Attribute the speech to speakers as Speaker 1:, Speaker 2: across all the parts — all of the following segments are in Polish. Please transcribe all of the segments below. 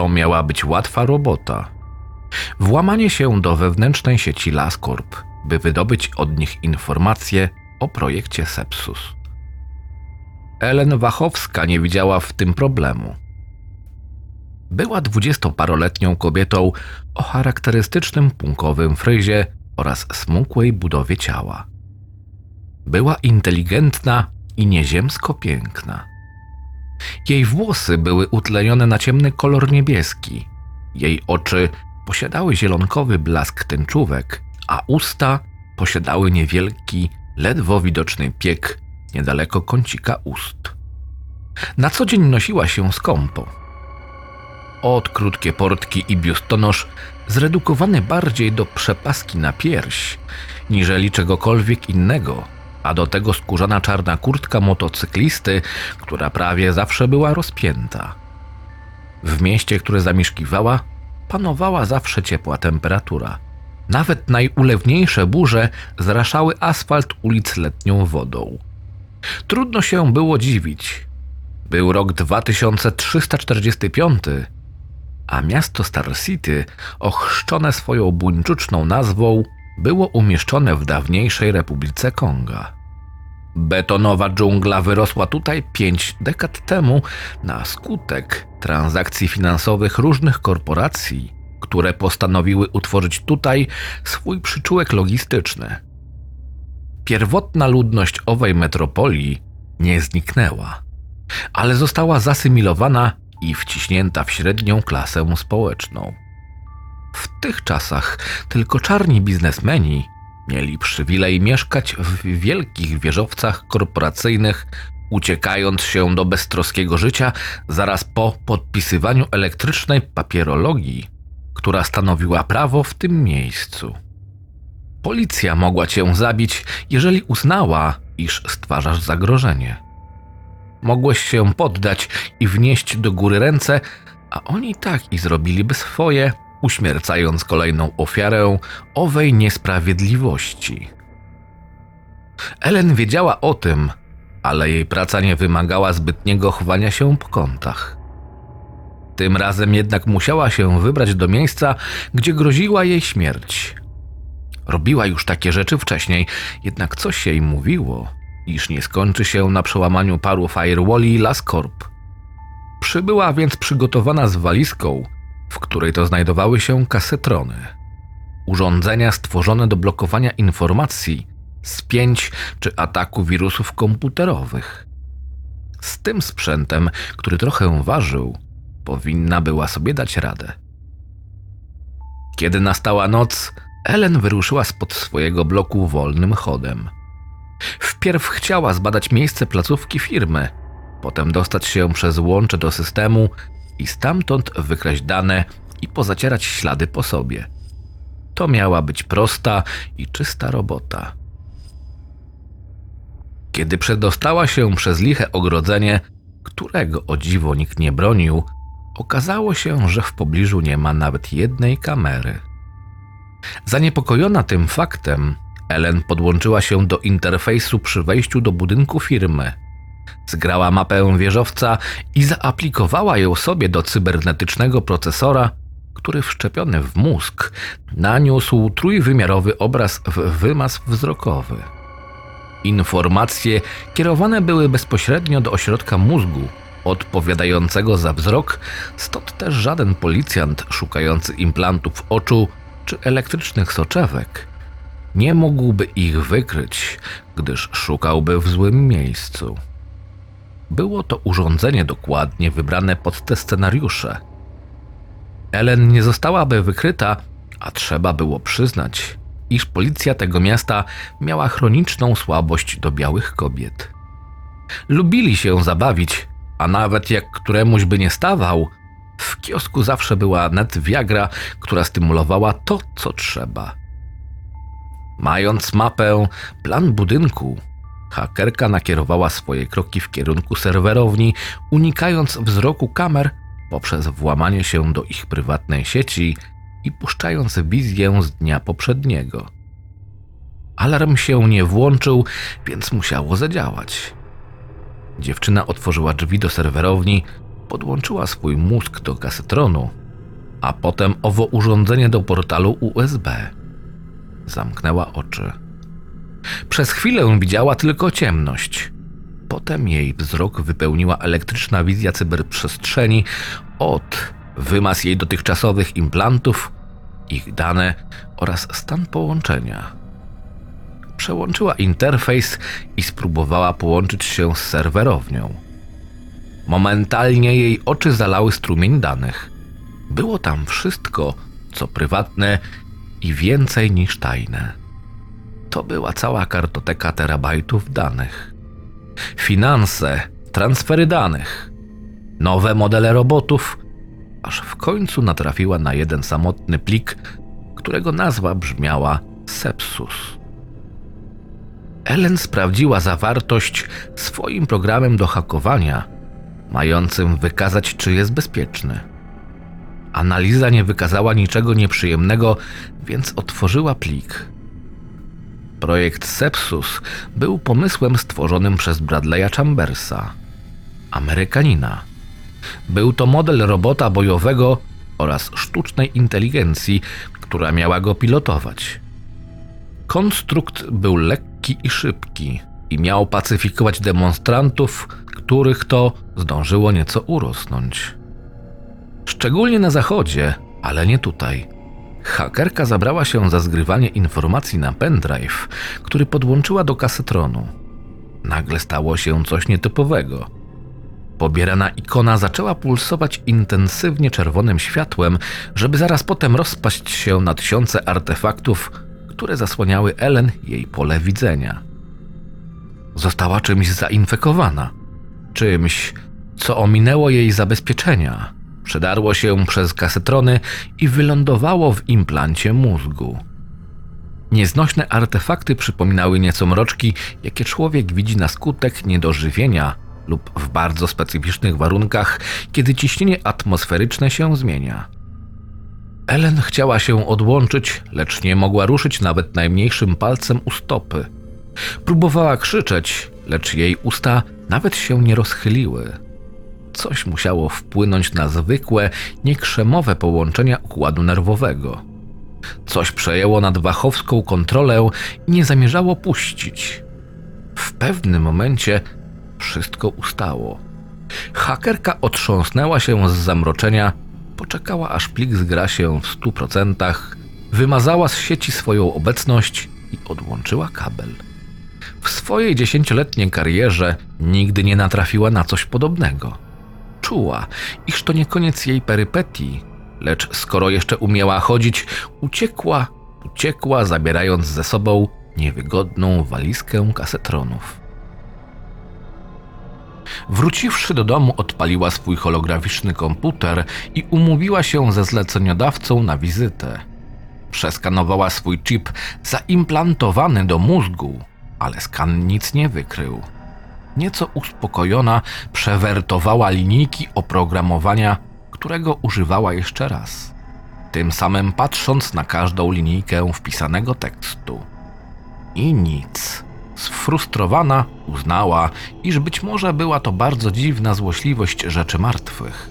Speaker 1: To miała być łatwa robota. Włamanie się do wewnętrznej sieci Lascorp, by wydobyć od nich informacje o projekcie Sepsus. Ellen Wachowska nie widziała w tym problemu. Była dwudziestoparoletnią kobietą o charakterystycznym punkowym fryzie oraz smukłej budowie ciała. Była inteligentna i nieziemsko piękna. Jej włosy były utlenione na ciemny kolor niebieski. Jej oczy posiadały zielonkowy blask tęczówek, a usta posiadały niewielki, ledwo widoczny piek niedaleko kącika ust. Na co dzień nosiła się skąpo. Od krótkie portki i biustonosz zredukowany bardziej do przepaski na pierś, niżeli czegokolwiek innego, a do tego skórzana czarna kurtka motocyklisty, która prawie zawsze była rozpięta. W mieście, które zamieszkiwała, panowała zawsze ciepła temperatura. Nawet najulewniejsze burze zraszały asfalt ulic letnią wodą. Trudno się było dziwić. Był rok 2345, a miasto Star City, ochrzczone swoją buńczuczną nazwą, było umieszczone w dawniejszej Republice Konga. Betonowa dżungla wyrosła tutaj pięć dekad temu na skutek transakcji finansowych różnych korporacji, które postanowiły utworzyć tutaj swój przyczółek logistyczny. Pierwotna ludność owej metropolii nie zniknęła, ale została zasymilowana i wciśnięta w średnią klasę społeczną. W tych czasach tylko czarni biznesmeni mieli przywilej mieszkać w wielkich wieżowcach korporacyjnych, uciekając się do beztroskiego życia zaraz po podpisywaniu elektrycznej papierologii, która stanowiła prawo w tym miejscu. Policja mogła cię zabić, jeżeli uznała, iż stwarzasz zagrożenie. Mogłeś się poddać i wnieść do góry ręce, a oni tak i zrobiliby swoje, uśmiercając kolejną ofiarę owej niesprawiedliwości. Ellen wiedziała o tym, ale jej praca nie wymagała zbytniego chowania się po kątach. Tym razem jednak musiała się wybrać do miejsca, gdzie groziła jej śmierć. Robiła już takie rzeczy wcześniej, jednak coś jej mówiło, iż nie skończy się na przełamaniu paru firewalli Lascorp. Przybyła więc przygotowana z walizką, w której to znajdowały się kasetrony. Urządzenia stworzone do blokowania informacji, spięć czy ataku wirusów komputerowych. Z tym sprzętem, który trochę ważył, powinna była sobie dać radę. Kiedy nastała noc, Ellen wyruszyła spod swojego bloku wolnym chodem. Wpierw chciała zbadać miejsce placówki firmy, potem dostać się przez łącze do systemu i stamtąd wykraść dane i pozacierać ślady po sobie. To miała być prosta i czysta robota. Kiedy przedostała się przez liche ogrodzenie, którego o dziwo nikt nie bronił, okazało się, że w pobliżu nie ma nawet jednej kamery. Zaniepokojona tym faktem, Ellen podłączyła się do interfejsu przy wejściu do budynku firmy. Zgrała mapę wieżowca i zaaplikowała ją sobie do cybernetycznego procesora, który wszczepiony w mózg naniósł trójwymiarowy obraz w wymaz wzrokowy. Informacje kierowane były bezpośrednio do ośrodka mózgu, odpowiadającego za wzrok, stąd też żaden policjant szukający implantów oczu czy elektrycznych soczewek nie mógłby ich wykryć, gdyż szukałby w złym miejscu. Było to urządzenie dokładnie wybrane pod te scenariusze. Ellen nie zostałaby wykryta, a trzeba było przyznać, iż policja tego miasta miała chroniczną słabość do białych kobiet. Lubili się zabawić, a nawet jak któremuś by nie stawał, w kiosku zawsze była net Viagra, która stymulowała to, co trzeba. Mając mapę, plan budynku, hakerka nakierowała swoje kroki w kierunku serwerowni, unikając wzroku kamer poprzez włamanie się do ich prywatnej sieci i puszczając wizję z dnia poprzedniego. Alarm się nie włączył, więc musiało zadziałać. Dziewczyna otworzyła drzwi do serwerowni, podłączyła swój mózg do kasetronu, a potem owo urządzenie do portalu USB. Zamknęła oczy. Przez chwilę widziała tylko ciemność. Potem jej wzrok wypełniła elektryczna wizja cyberprzestrzeni od wymaz jej dotychczasowych implantów, ich dane oraz stan połączenia. Przełączyła interfejs i spróbowała połączyć się z serwerownią. Momentalnie jej oczy zalały strumień danych. Było tam wszystko, co prywatne i więcej niż tajne. To była cała kartoteka terabajtów danych. Finanse, transfery danych, nowe modele robotów, aż w końcu natrafiła na jeden samotny plik, którego nazwa brzmiała Sepsus. Ellen sprawdziła zawartość swoim programem do hakowania, mającym wykazać, czy jest bezpieczny. Analiza nie wykazała niczego nieprzyjemnego, więc otworzyła plik. Projekt Sepsus był pomysłem stworzonym przez Bradley'a Chambersa, Amerykanina. Był to model robota bojowego oraz sztucznej inteligencji, która miała go pilotować. Konstrukt był lekki i szybki i miał pacyfikować demonstrantów, których to zdążyło nieco urosnąć. Szczególnie na zachodzie, ale nie tutaj. Hakerka zabrała się za zgrywanie informacji na pendrive, który podłączyła do kasetronu. Nagle stało się coś nietypowego. Pobierana ikona zaczęła pulsować intensywnie czerwonym światłem, żeby zaraz potem rozpaść się na tysiące artefaktów, które zasłaniały Ellen jej pole widzenia. Została czymś zainfekowana, czymś, co ominęło jej zabezpieczenia Przedarło się przez kasetrony i wylądowało w implancie mózgu. Nieznośne artefakty przypominały nieco mroczki, jakie człowiek widzi na skutek niedożywienia lub w bardzo specyficznych warunkach, kiedy ciśnienie atmosferyczne się zmienia. Ellen chciała się odłączyć, lecz nie mogła ruszyć nawet najmniejszym palcem u stopy. Próbowała krzyczeć, lecz jej usta nawet się nie rozchyliły. Coś musiało wpłynąć na zwykłe, niekrzemowe połączenia układu nerwowego. Coś przejęło nad wachowską kontrolę i nie zamierzało puścić. W pewnym momencie wszystko ustało. Hakerka otrząsnęła się z zamroczenia, poczekała aż plik zgra się w stu procentach, wymazała z sieci swoją obecność i odłączyła kabel. W swojej dziesięcioletniej karierze nigdy nie natrafiła na coś podobnego czuła, iż to nie koniec jej perypetii, lecz skoro jeszcze umiała chodzić, uciekła, uciekła, zabierając ze sobą niewygodną walizkę kasetronów. Wróciwszy do domu, odpaliła swój holograficzny komputer i umówiła się ze zleceniodawcą na wizytę. Przeskanowała swój chip zaimplantowany do mózgu, ale skan nic nie wykrył nieco uspokojona, przewertowała linijki oprogramowania, którego używała jeszcze raz, tym samym patrząc na każdą linijkę wpisanego tekstu. I nic. Sfrustrowana uznała, iż być może była to bardzo dziwna złośliwość rzeczy martwych,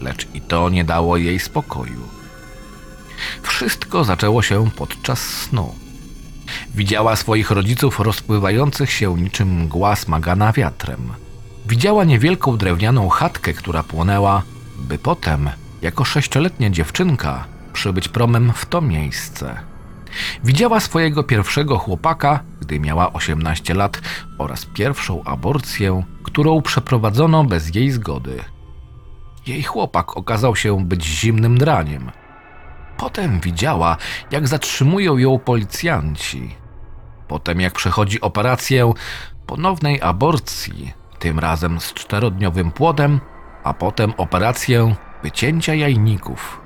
Speaker 1: lecz i to nie dało jej spokoju. Wszystko zaczęło się podczas snu. Widziała swoich rodziców rozpływających się niczym mgła smagana wiatrem. Widziała niewielką drewnianą chatkę, która płonęła, by potem, jako sześcioletnia dziewczynka, przybyć promem w to miejsce. Widziała swojego pierwszego chłopaka, gdy miała 18 lat, oraz pierwszą aborcję, którą przeprowadzono bez jej zgody. Jej chłopak okazał się być zimnym draniem. Potem widziała, jak zatrzymują ją policjanci. Potem, jak przechodzi operację ponownej aborcji, tym razem z czterodniowym płodem, a potem operację wycięcia jajników.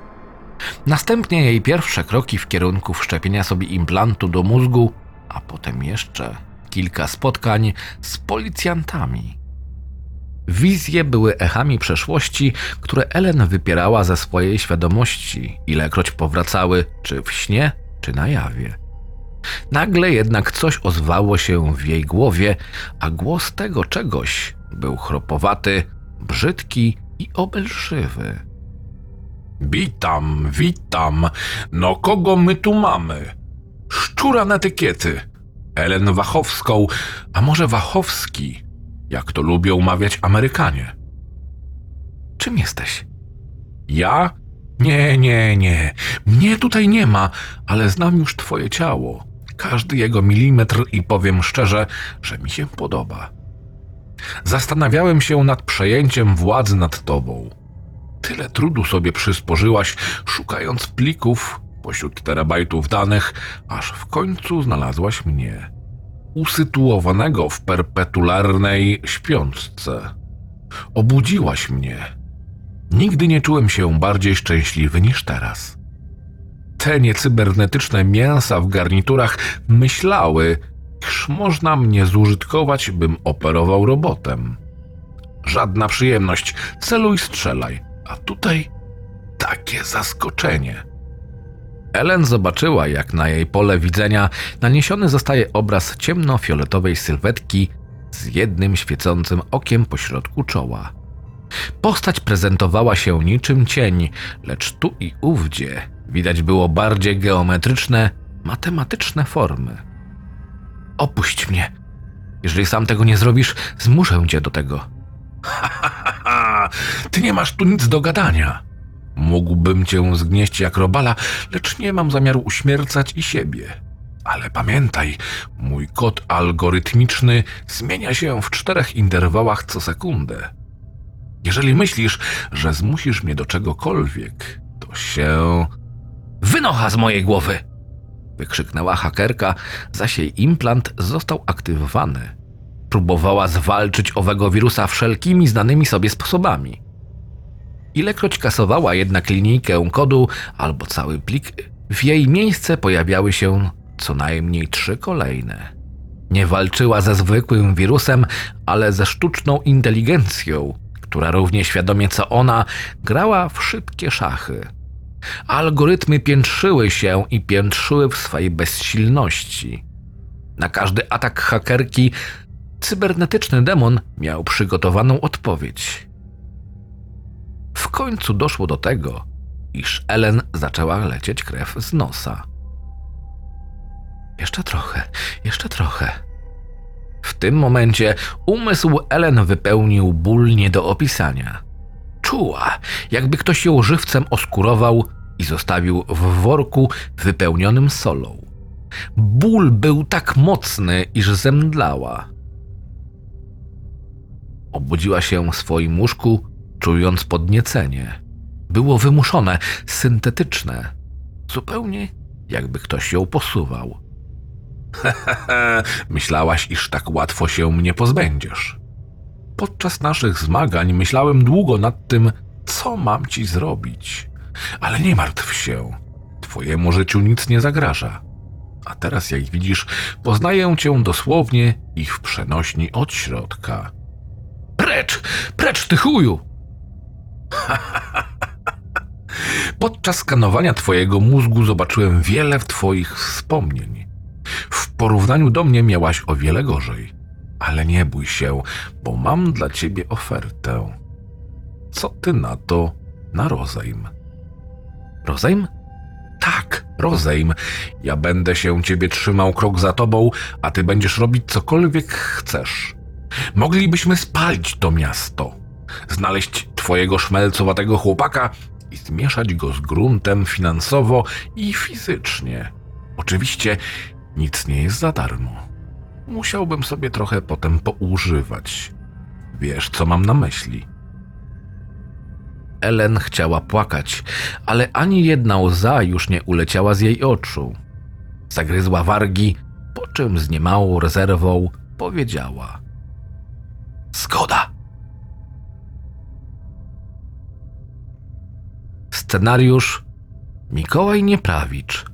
Speaker 1: Następnie jej pierwsze kroki w kierunku wszczepienia sobie implantu do mózgu, a potem jeszcze kilka spotkań z policjantami. Wizje były echami przeszłości, które Ellen wypierała ze swojej świadomości, ilekroć powracały, czy w śnie, czy na jawie. Nagle jednak coś ozwało się w jej głowie, a głos tego czegoś był chropowaty, brzydki i obelżywy.
Speaker 2: Witam, witam. No kogo my tu mamy? Szczura na etykiety. Ellen Wachowską, a może Wachowski, jak to lubią mawiać Amerykanie.
Speaker 1: Czym jesteś?
Speaker 2: Ja? Nie, nie, nie. Mnie tutaj nie ma, ale znam już twoje ciało. Każdy jego milimetr i powiem szczerze, że mi się podoba. Zastanawiałem się nad przejęciem władzy nad tobą. Tyle trudu sobie przysporzyłaś, szukając plików pośród terabajtów danych, aż w końcu znalazłaś mnie. Usytuowanego w perpetularnej śpiączce. Obudziłaś mnie. Nigdy nie czułem się bardziej szczęśliwy niż teraz. Te niecybernetyczne mięsa w garniturach myślały, iż można mnie zużytkować, bym operował robotem. Żadna przyjemność, celuj, strzelaj, a tutaj takie zaskoczenie.
Speaker 1: Ellen zobaczyła, jak na jej pole widzenia naniesiony zostaje obraz ciemnofioletowej sylwetki z jednym świecącym okiem pośrodku czoła. Postać prezentowała się niczym cień, lecz tu i ówdzie widać było bardziej geometryczne, matematyczne formy. Opuść mnie. Jeżeli sam tego nie zrobisz, zmuszę cię do tego.
Speaker 2: Haha, ty nie masz tu nic do gadania. Mógłbym cię zgnieść jak robala, lecz nie mam zamiaru uśmiercać i siebie. Ale pamiętaj, mój kod algorytmiczny zmienia się w czterech interwałach co sekundę. Jeżeli myślisz, że zmusisz mnie do czegokolwiek, to się
Speaker 1: Wynocha z mojej głowy! Wykrzyknęła hakerka, zaś jej implant został aktywowany. Próbowała zwalczyć owego wirusa wszelkimi znanymi sobie sposobami. Ilekroć kasowała jednak linijkę kodu albo cały plik, w jej miejsce pojawiały się co najmniej trzy kolejne. Nie walczyła ze zwykłym wirusem, ale ze sztuczną inteligencją, która równie świadomie co ona grała w szybkie szachy. Algorytmy piętrzyły się i piętrzyły w swej bezsilności. Na każdy atak hakerki cybernetyczny demon miał przygotowaną odpowiedź. W końcu doszło do tego, iż Ellen zaczęła lecieć krew z nosa. Jeszcze trochę, jeszcze trochę. W tym momencie umysł Ellen wypełnił ból nie do opisania. Czuła, jakby ktoś ją żywcem oskurował i zostawił w worku wypełnionym solą. Ból był tak mocny, iż zemdlała. Obudziła się w swoim łóżku, czując podniecenie. Było wymuszone, syntetyczne, zupełnie jakby ktoś ją posuwał.
Speaker 2: Myślałaś, iż tak łatwo się mnie pozbędziesz. Podczas naszych zmagań myślałem długo nad tym, co mam ci zrobić. Ale nie martw się. Twojemu życiu nic nie zagraża. A teraz, jak widzisz, poznaję cię dosłownie i w przenośni od środka.
Speaker 1: Precz, precz ty chuju!
Speaker 2: Podczas skanowania twojego mózgu zobaczyłem wiele twoich wspomnień. W porównaniu do mnie miałaś o wiele gorzej. Ale nie bój się, bo mam dla ciebie ofertę. Co ty na to na rozejm?
Speaker 1: Rozejm?
Speaker 2: Tak, rozejm. Ja będę się ciebie trzymał krok za tobą, a ty będziesz robić cokolwiek chcesz. Moglibyśmy spalić to miasto, znaleźć twojego szmelcowatego chłopaka i zmieszać go z gruntem finansowo i fizycznie. Oczywiście nic nie jest za darmo. Musiałbym sobie trochę potem poużywać. Wiesz, co mam na myśli.
Speaker 1: Ellen chciała płakać, ale ani jedna łza już nie uleciała z jej oczu. Zagryzła wargi, po czym z niemałą rezerwą powiedziała: Zgoda. Scenariusz Mikołaj Nieprawicz.